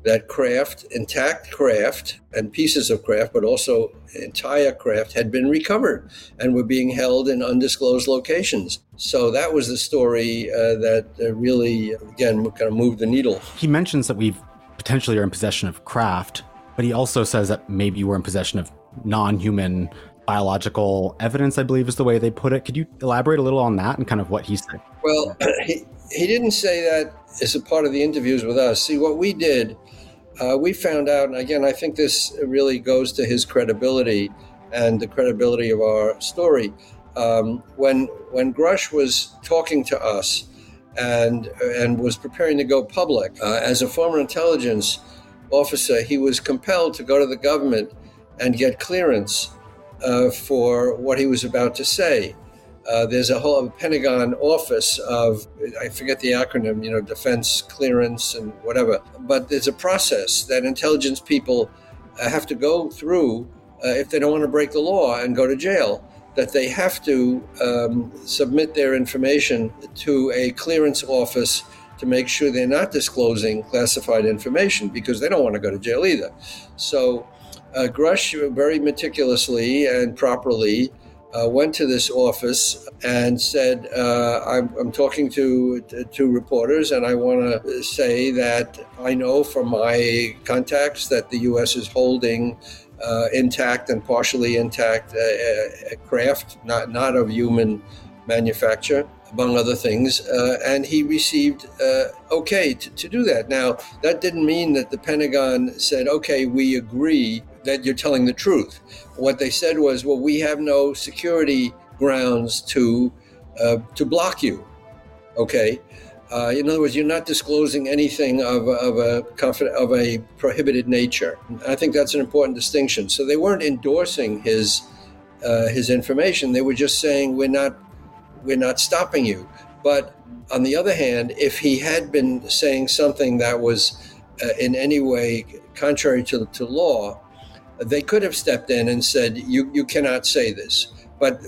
that craft, intact craft, and pieces of craft, but also entire craft, had been recovered and were being held in undisclosed locations. So that was the story uh, that uh, really, again, kind of moved the needle. He mentions that we potentially are in possession of craft, but he also says that maybe we're in possession of non human biological evidence, I believe is the way they put it. Could you elaborate a little on that and kind of what he said? Well, he, he didn't say that as a part of the interviews with us. See, what we did uh, we found out, and again, I think this really goes to his credibility and the credibility of our story. Um, when when Grusch was talking to us and and was preparing to go public uh, as a former intelligence officer, he was compelled to go to the government and get clearance uh, for what he was about to say. Uh, there's a whole Pentagon office of, I forget the acronym, you know, defense clearance and whatever. But there's a process that intelligence people uh, have to go through uh, if they don't want to break the law and go to jail. That they have to um, submit their information to a clearance office to make sure they're not disclosing classified information because they don't want to go to jail either. So, uh, Grusch very meticulously and properly uh, went to this office and said, uh, I'm, I'm, talking to, to reporters, and I want to say that I know from my contacts that the U.S. is holding uh, intact and partially intact uh, uh, craft, not, not of human manufacture, among other things. Uh, and he received okay to, to do that. Now, that didn't mean that the Pentagon said, okay, we agree that you're telling the truth. What they said was, well, we have no security grounds to uh, to block you. Okay. Uh, in other words, you're not disclosing anything of, of a of a prohibited nature. I think that's an important distinction. So they weren't endorsing his uh, his information. They were just saying we're not we're not stopping you. But on the other hand, if he had been saying something that was uh, in any way contrary to, to law, they could have stepped in and said, you, you cannot say this. But uh,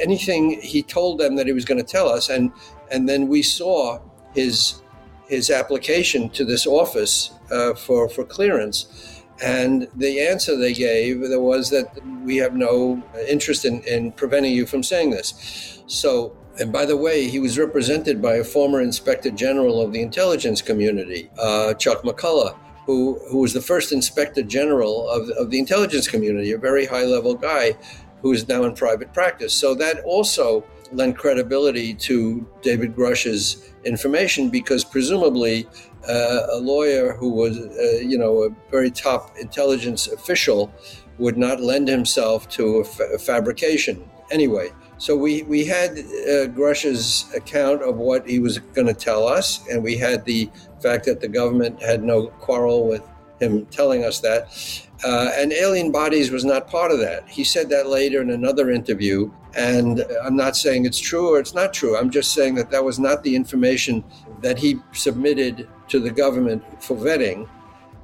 anything he told them that he was going to tell us, and, and then we saw his, his application to this office uh, for, for clearance. And the answer they gave was that we have no interest in, in preventing you from saying this. So and by the way, he was represented by a former Inspector General of the intelligence community, uh, Chuck McCullough, who, who was the first Inspector General of, of the intelligence community, a very high level guy who is now in private practice. So that also lent credibility to David Grusch's information because presumably uh, a lawyer who was, uh, you know, a very top intelligence official would not lend himself to a, fa- a fabrication. Anyway, so we, we had uh, Grusch's account of what he was going to tell us, and we had the fact that the government had no quarrel with him telling us that. Uh, and alien bodies was not part of that. He said that later in another interview. And I'm not saying it's true or it's not true. I'm just saying that that was not the information that he submitted to the government for vetting,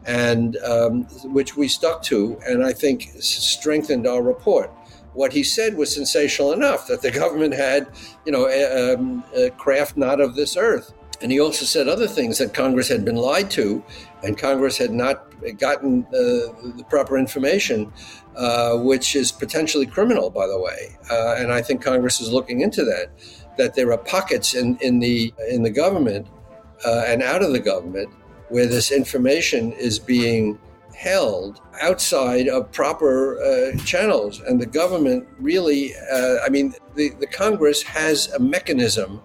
and um, which we stuck to, and I think strengthened our report what he said was sensational enough that the government had, you know, a, um, a craft not of this earth. And he also said other things that Congress had been lied to, and Congress had not gotten uh, the proper information, uh, which is potentially criminal, by the way. Uh, and I think Congress is looking into that. That there are pockets in, in the in the government uh, and out of the government where this information is being held outside of proper uh, channels. And the government really, uh, I mean, the, the Congress has a mechanism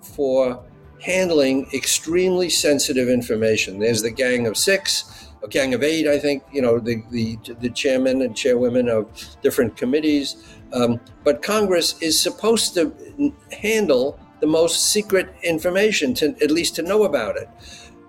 for handling extremely sensitive information. There's the Gang of Six, a Gang of Eight, I think, you know, the, the, the chairmen and chairwomen of different committees. Um, but Congress is supposed to handle the most secret information, to, at least to know about it.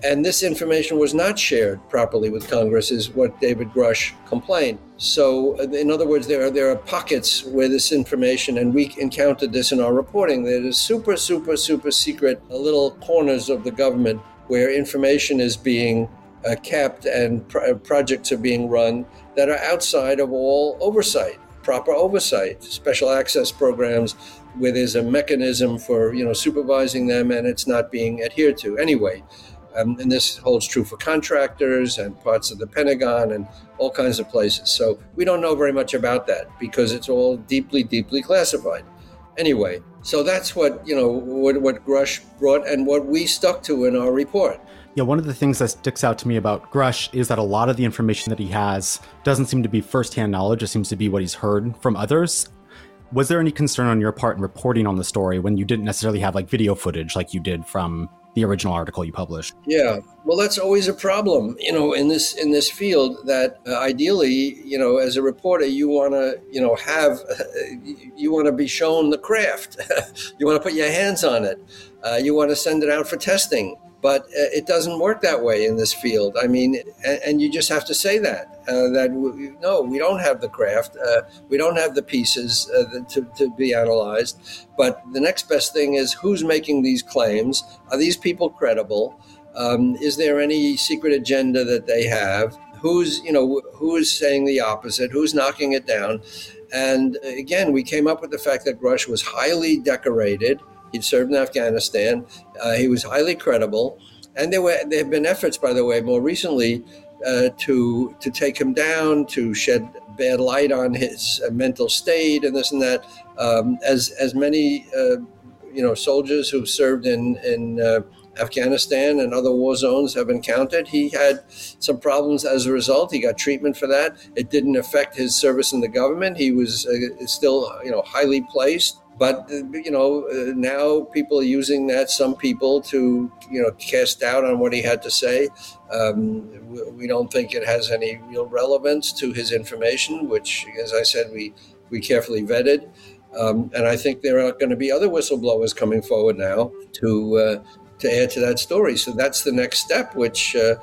And this information was not shared properly with Congress, is what David Grusch complained. So, in other words, there are, there are pockets where this information, and we encountered this in our reporting, there is super, super, super secret little corners of the government where information is being uh, kept and uh, projects are being run that are outside of all oversight, proper oversight, special access programs where there's a mechanism for you know supervising them and it's not being adhered to. Anyway, um, and this holds true for contractors and parts of the Pentagon and all kinds of places. So we don't know very much about that because it's all deeply, deeply classified. Anyway, so that's what you know what, what Grusch brought and what we stuck to in our report. Yeah, one of the things that sticks out to me about Grusch is that a lot of the information that he has doesn't seem to be firsthand knowledge. It seems to be what he's heard from others. Was there any concern on your part in reporting on the story when you didn't necessarily have like video footage like you did from the original article you published. Yeah, well, that's always a problem, you know, in this in this field. That uh, ideally, you know, as a reporter, you want to, you know, have uh, you want to be shown the craft. you want to put your hands on it. Uh, you want to send it out for testing. But uh, it doesn't work that way in this field. I mean, and, and you just have to say that uh, that we, no, we don't have the craft, uh, we don't have the pieces uh, to, to be analyzed. But the next best thing is who's making these claims? Are these people credible? Um, is there any secret agenda that they have? Who's you know who is saying the opposite? Who's knocking it down? And again, we came up with the fact that Grusch was highly decorated. He'd served in Afghanistan. Uh, he was highly credible. And there were there have been efforts, by the way, more recently uh, to to take him down, to shed bad light on his uh, mental state, and this and that. Um, as as many uh, you know soldiers who've served in in uh, Afghanistan and other war zones have encountered. He had some problems as a result. He got treatment for that. It didn't affect his service in the government. He was uh, still, you know, highly placed But you know, uh, now people are using that. Some people to you know cast doubt on what he had to say. Um, we don't think it has any real relevance to his information, which, as I said, we we carefully vetted. Um, and I think there are going to be other whistleblowers coming forward now to uh, to add to that story. So that's the next step, which uh,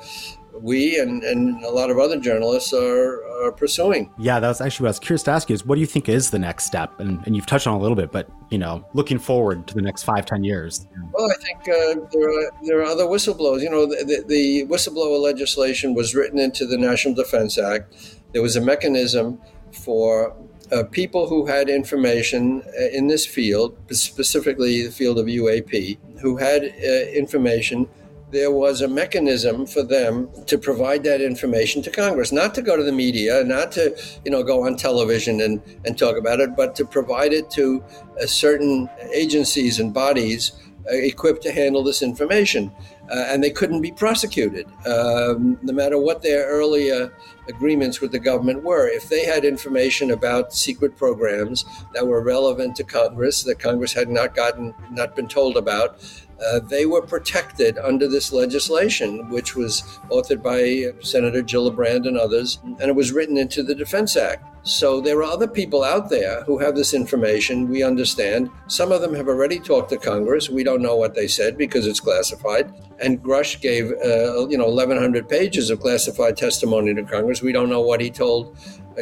we and, and a lot of other journalists are, are pursuing. Yeah, that's actually what I was curious to ask you is what do you think is the next step? And, and you've touched on a little bit, but, you know, looking forward to the next five, ten years. Well, I think uh, there, are, there are other whistleblowers. You know, the, the whistleblower legislation was written into the National Defense Act. There was a mechanism for uh, people who had information uh, in this field, specifically the field of UAP, who had uh, information there was a mechanism for them to provide that information to Congress, not to go to the media, not to you know go on television and, and talk about it, but to provide it to uh, certain agencies and bodies uh, equipped to handle this information. Uh, and they couldn't be prosecuted, um, no matter what their earlier agreements with the government were. If they had information about secret programs that were relevant to Congress, that Congress had not gotten, not been told about, uh, they were protected under this legislation, which was authored by Senator Gillibrand and others, and it was written into the Defense Act. So there are other people out there who have this information. We understand. Some of them have already talked to Congress. We don't know what they said because it's classified. And Grusch gave, uh, you know, 1,100 pages of classified testimony to Congress. We don't know what he told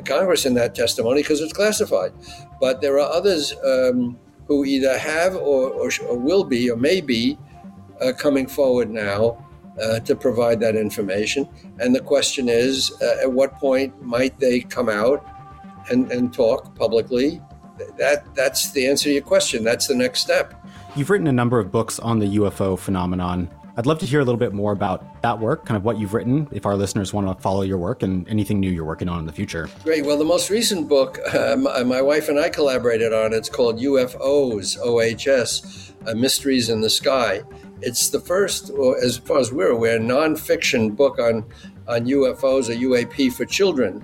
Congress in that testimony because it's classified. But there are others. Um, who either have or, or, or will be or may be uh, coming forward now uh, to provide that information. And the question is uh, at what point might they come out and, and talk publicly? That, that's the answer to your question. That's the next step. You've written a number of books on the UFO phenomenon. I'd love to hear a little bit more about that work, kind of what you've written, if our listeners want to follow your work and anything new you're working on in the future. Great. Well, the most recent book uh, my wife and I collaborated on, it's called UFOs, OHS, uh, Mysteries in the Sky. It's the first, as far as we're aware, nonfiction book on, on UFOs or UAP for children.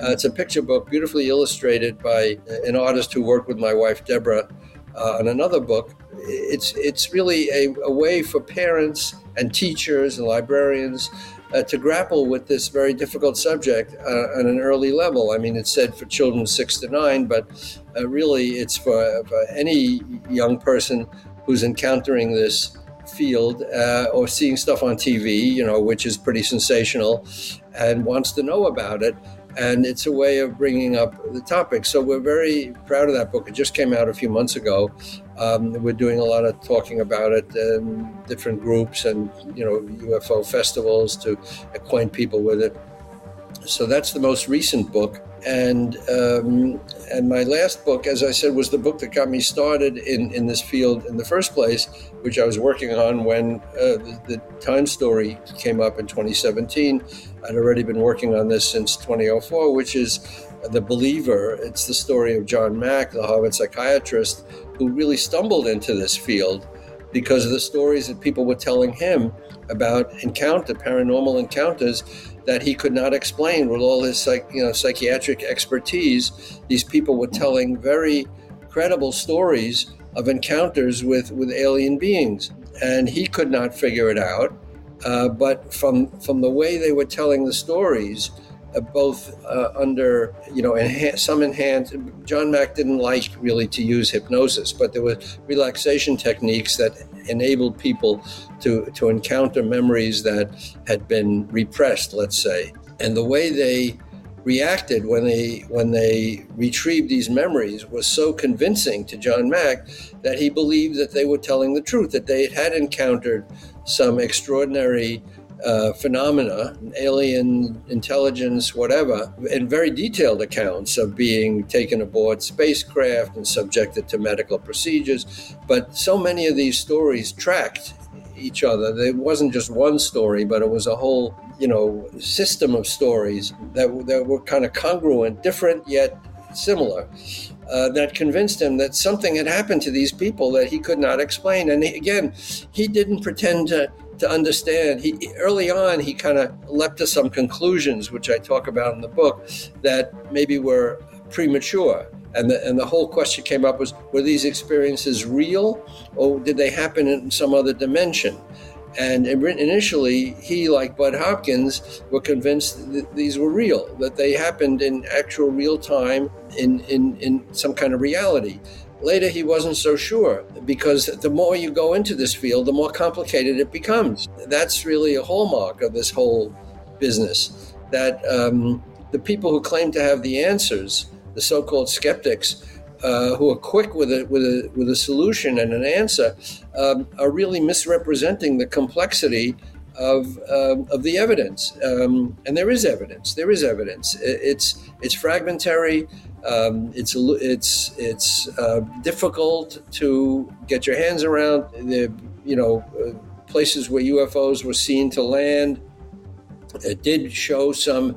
Uh, it's a picture book beautifully illustrated by an artist who worked with my wife, Deborah, uh, on another book it's it's really a, a, way for parents and teachers and librarians uh, to grapple with this very difficult subject uh, on an early level. I mean, it's said for children six to nine, but uh, really it's for, for, any young person who's encountering this field uh, or seeing stuff on TV, you know, which is pretty sensational, and wants to know about it and it's a way of bringing up the topic. So we're very proud of that book. It just came out a few months ago. Um, we're doing a lot of talking about it in different groups and you know UFO festivals to acquaint people with it. So that's the most recent book. And um, and my last book, as I said, was the book that got me started in, in this field in the first place, which I was working on when uh, the, the Time story came up in 2017. I'd already been working on this since 2004, which is The Believer. It's the story of John Mack, the Harvard psychiatrist, who really stumbled into this field because of the stories that people were telling him about encounter, paranormal encounters that he could not explain with all his psych, you know, psychiatric expertise. These people were telling very credible stories of encounters with, with alien beings, and he could not figure it out. Uh, but from from the way they were telling the stories, uh, both uh, under you know enha- some enhanced. John Mack didn't like really to use hypnosis, but there were relaxation techniques that enabled people to to encounter memories that had been repressed, let's say, and the way they reacted when they when they retrieved these memories was so convincing to John Mack that he believed that they were telling the truth, that they had encountered some extraordinary uh, phenomena, alien intelligence, whatever, and very detailed accounts of being taken aboard spacecraft and subjected to medical procedures. But so many of these stories tracked each other. There wasn't just one story, but it was a whole, you know, system of stories that, that were kind of congruent, different yet similar. Uh, that convinced him that something had happened to these people that he could not explain. And he, again, he didn't pretend to to understand. He early on he kind of leapt to some conclusions, which I talk about in the book, that maybe were premature. And the, and the whole question came up was were these experiences real or did they happen in some other dimension? And initially, he, like Bud Hopkins, were convinced that these were real, that they happened in actual real time in, in, in some kind of reality. Later, he wasn't so sure because the more you go into this field, the more complicated it becomes. That's really a hallmark of this whole business that um, the people who claim to have the answers, the so called skeptics, uh, who are quick with a, with, a, with a solution and an answer, um, are really misrepresenting the complexity of, um, of the evidence. Um, and there is evidence. There is evidence. It's, it's fragmentary. Um, it's it's it's uh, difficult to get your hands around. The you know uh, places where UFOs were seen to land. It did show some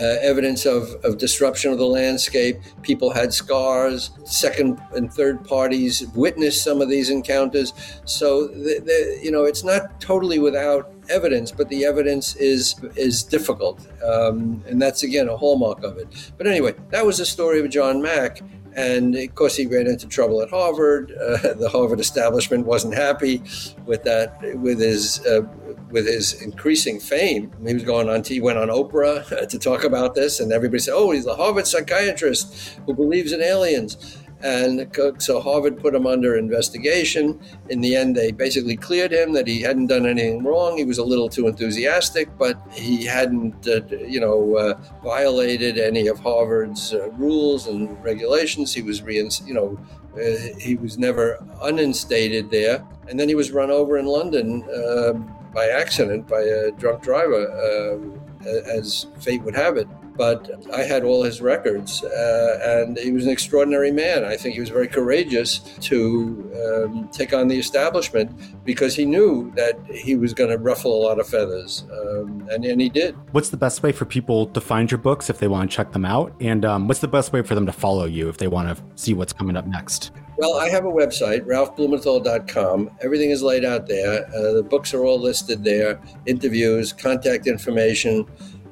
uh, evidence of, of disruption of the landscape. People had scars. Second and third parties witnessed some of these encounters. So, the, the, you know, it's not totally without evidence, but the evidence is is difficult, um, and that's again a hallmark of it. But anyway, that was the story of John Mack, and of course, he ran into trouble at Harvard. Uh, the Harvard establishment wasn't happy with that, with his uh, with his increasing fame. He was going on. He went on Oprah to talk about this, and everybody said, "Oh, he's a Harvard psychiatrist who believes in aliens." And so Harvard put him under investigation. In the end, they basically cleared him that he hadn't done anything wrong. He was a little too enthusiastic, but he hadn't, uh, you know, uh, violated any of Harvard's uh, rules and regulations. He was, you know, uh, he was never uninstated there. And then he was run over in London uh, by accident by a drunk driver, uh, as fate would have it but I had all his records, uh, and he was an extraordinary man. I think he was very courageous to um, take on the establishment because he knew that he was going to ruffle a lot of feathers, um, and, and he did. What's the best way for people to find your books if they want to check them out? And um, what's the best way for them to follow you if they want to see what's coming up next? Well, I have a website, ralphblumenthal.com. Everything is laid out there. Uh, the books are all listed there interviews, contact information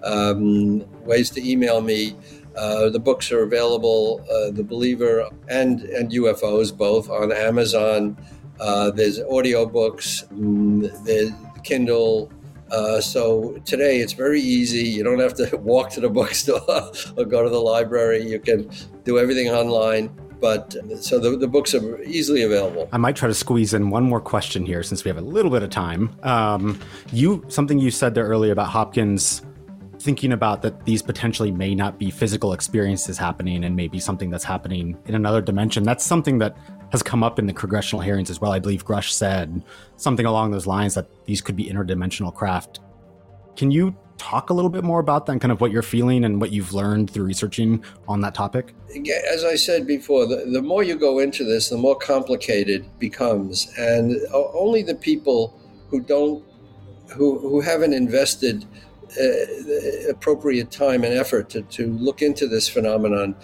um, ways to email me. Uh, the books are available, uh, The Believer and, and UFOs, both on Amazon. Uh, there's audio books, mm, there's Kindle. Uh, so today it's very easy. You don't have to walk to the bookstore or go to the library. You can do everything online but so the, the books are easily available. I might try to squeeze in one more question here since we have a little bit of time. Um, you something you said there earlier about Hopkins thinking about that these potentially may not be physical experiences happening and maybe something that's happening in another dimension. That's something that has come up in the congressional hearings as well. I believe Grusch said something along those lines that these could be interdimensional craft. Can you talk a little bit more about that and kind of what you're feeling and what you've learned through researching on that topic? As I said before, the, the more you go into this, the more complicated it becomes. And only the people who don't, who, who haven't invested uh, appropriate time and effort to, to look into this phenomenon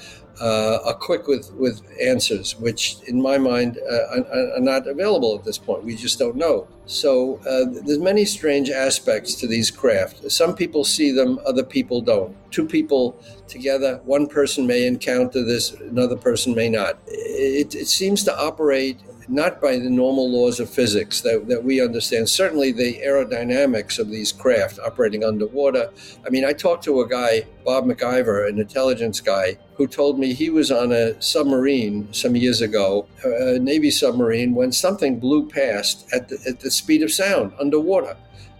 uh, are quick with, with answers, which in my mind uh, are, are, not available at this point. We just don't know. So uh, there's many strange aspects to these craft. Some people see them, other people don't. Two people together, one person may encounter this, another person may not. It, it seems to operate not by the normal laws of physics that, that we understand. Certainly, the aerodynamics of these craft operating underwater. I mean, I talked to a guy, Bob McIver, an intelligence guy, who told me he was on a submarine some years ago, a Navy submarine, when something blew past at the, at the speed of sound underwater.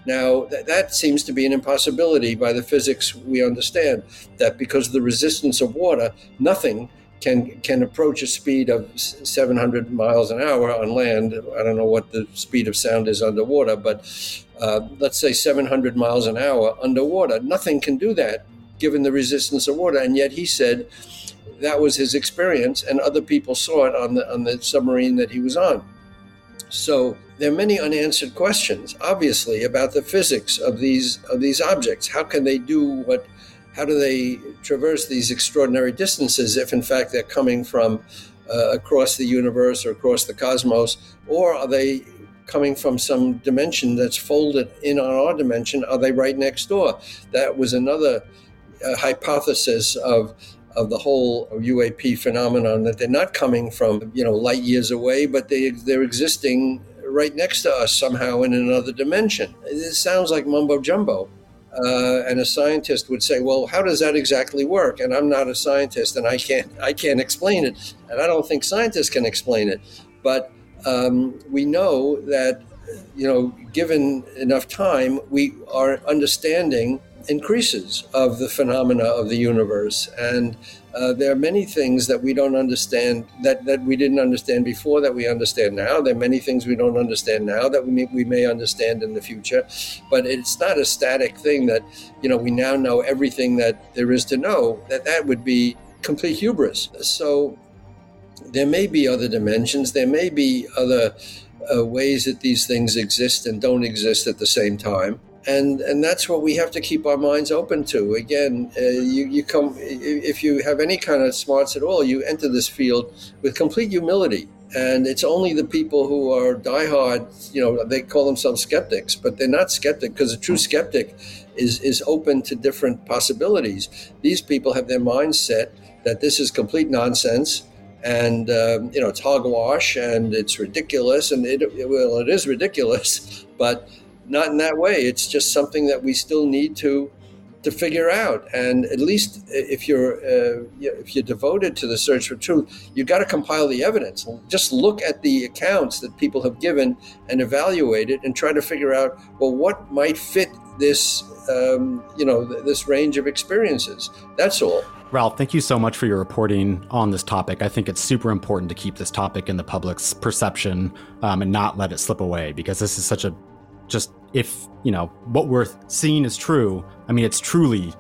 Now, th- that seems to be an impossibility by the physics we understand, that because of the resistance of water, nothing can can approach a speed of 700 miles an hour on land. I don't know what the speed of sound is underwater, but uh, let's say 700 miles an hour underwater. Nothing can do that given the resistance of water. And yet he said that was his experience, and other people saw it on the on the submarine that he was on. So there are many unanswered questions, obviously, about the physics of these of these objects. How can they do what how do they traverse these extraordinary distances if, in fact, they're coming from uh, across the universe or across the cosmos? Or are they coming from some dimension that's folded in on our dimension? Are they right next door? That was another uh, hypothesis of of the whole UAP phenomenon that they're not coming from you know light years away, but they they're existing right next to us somehow in another dimension. It sounds like mumbo jumbo. Uh, and a scientist would say, "Well, how does that exactly work?" And I'm not a scientist, and I can't I can't explain it, and I don't think scientists can explain it. But um, we know that you know, given enough time, we our understanding increases of the phenomena of the universe, and uh, there are many things that we don't understand that, that we didn't understand before that we understand now. There are many things we don't understand now that we may, we may understand in the future. But it's not a static thing that, you know, we now know everything that there is to know, that that would be complete hubris. So there may be other dimensions, there may be other uh, ways that these things exist and don't exist at the same time and and that's what we have to keep our minds open to. Again, uh, you you come if you have any kind of smarts at all, you enter this field with complete humility. And it's only the people who are diehard, you know, they call themselves skeptics, but they're not skeptic because a true skeptic is is open to different possibilities. These people have their mindset that this is complete nonsense and um, you know it's hogwash and it's ridiculous and it well it is ridiculous but not in that way. It's just something that we still need to to figure out. And at least if you're uh, if you're devoted to the search for truth, you have got to compile the evidence. Just look at the accounts that people have given and evaluate it, and try to figure out well what might fit this um, you know this range of experiences. That's all. Ralph, thank you so much for your reporting on this topic. I think it's super important to keep this topic in the public's perception um, and not let it slip away because this is such a just if you know what we're seeing is true i mean it's truly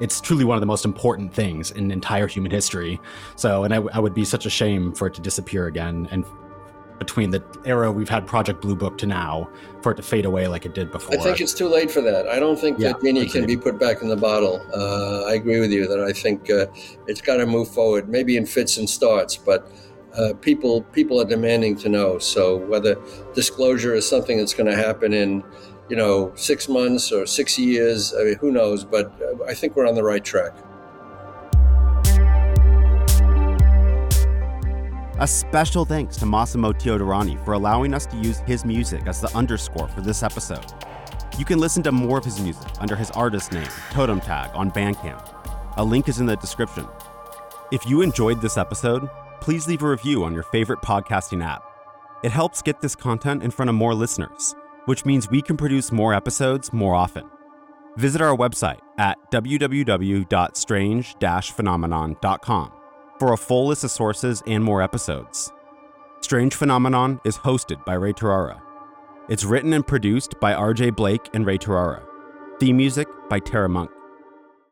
it's truly one of the most important things in entire human history. So and I, I would be such a shame for it to disappear again and between the era we've had project blue book to now for it to fade away like it did before. i think it's too late for that. I don't think yeah, that genie can be put back in the bottle. Uh, i agree with you that i think uh, it's got to move forward maybe in fits and starts but uh, people people are demanding to know. So whether disclosure is something that's going to happen in, you know, six months or six years, I mean, who knows? But uh, I think we're on the right track. A special thanks to Massimo Teodomani for allowing us to use his music as the underscore for this episode. You can listen to more of his music under his artist name, Totemtag, on Bandcamp. A link is in the description. If you enjoyed this episode, please leave a review on your favorite podcasting app. It helps get this content in front of more listeners, which means we can produce more episodes more often. Visit our website at www.strange phenomenon.com for a full list of sources and more episodes. Strange Phenomenon is hosted by Ray Tarara. It's written and produced by RJ Blake and Ray Tarara. Theme music by Terra Monk.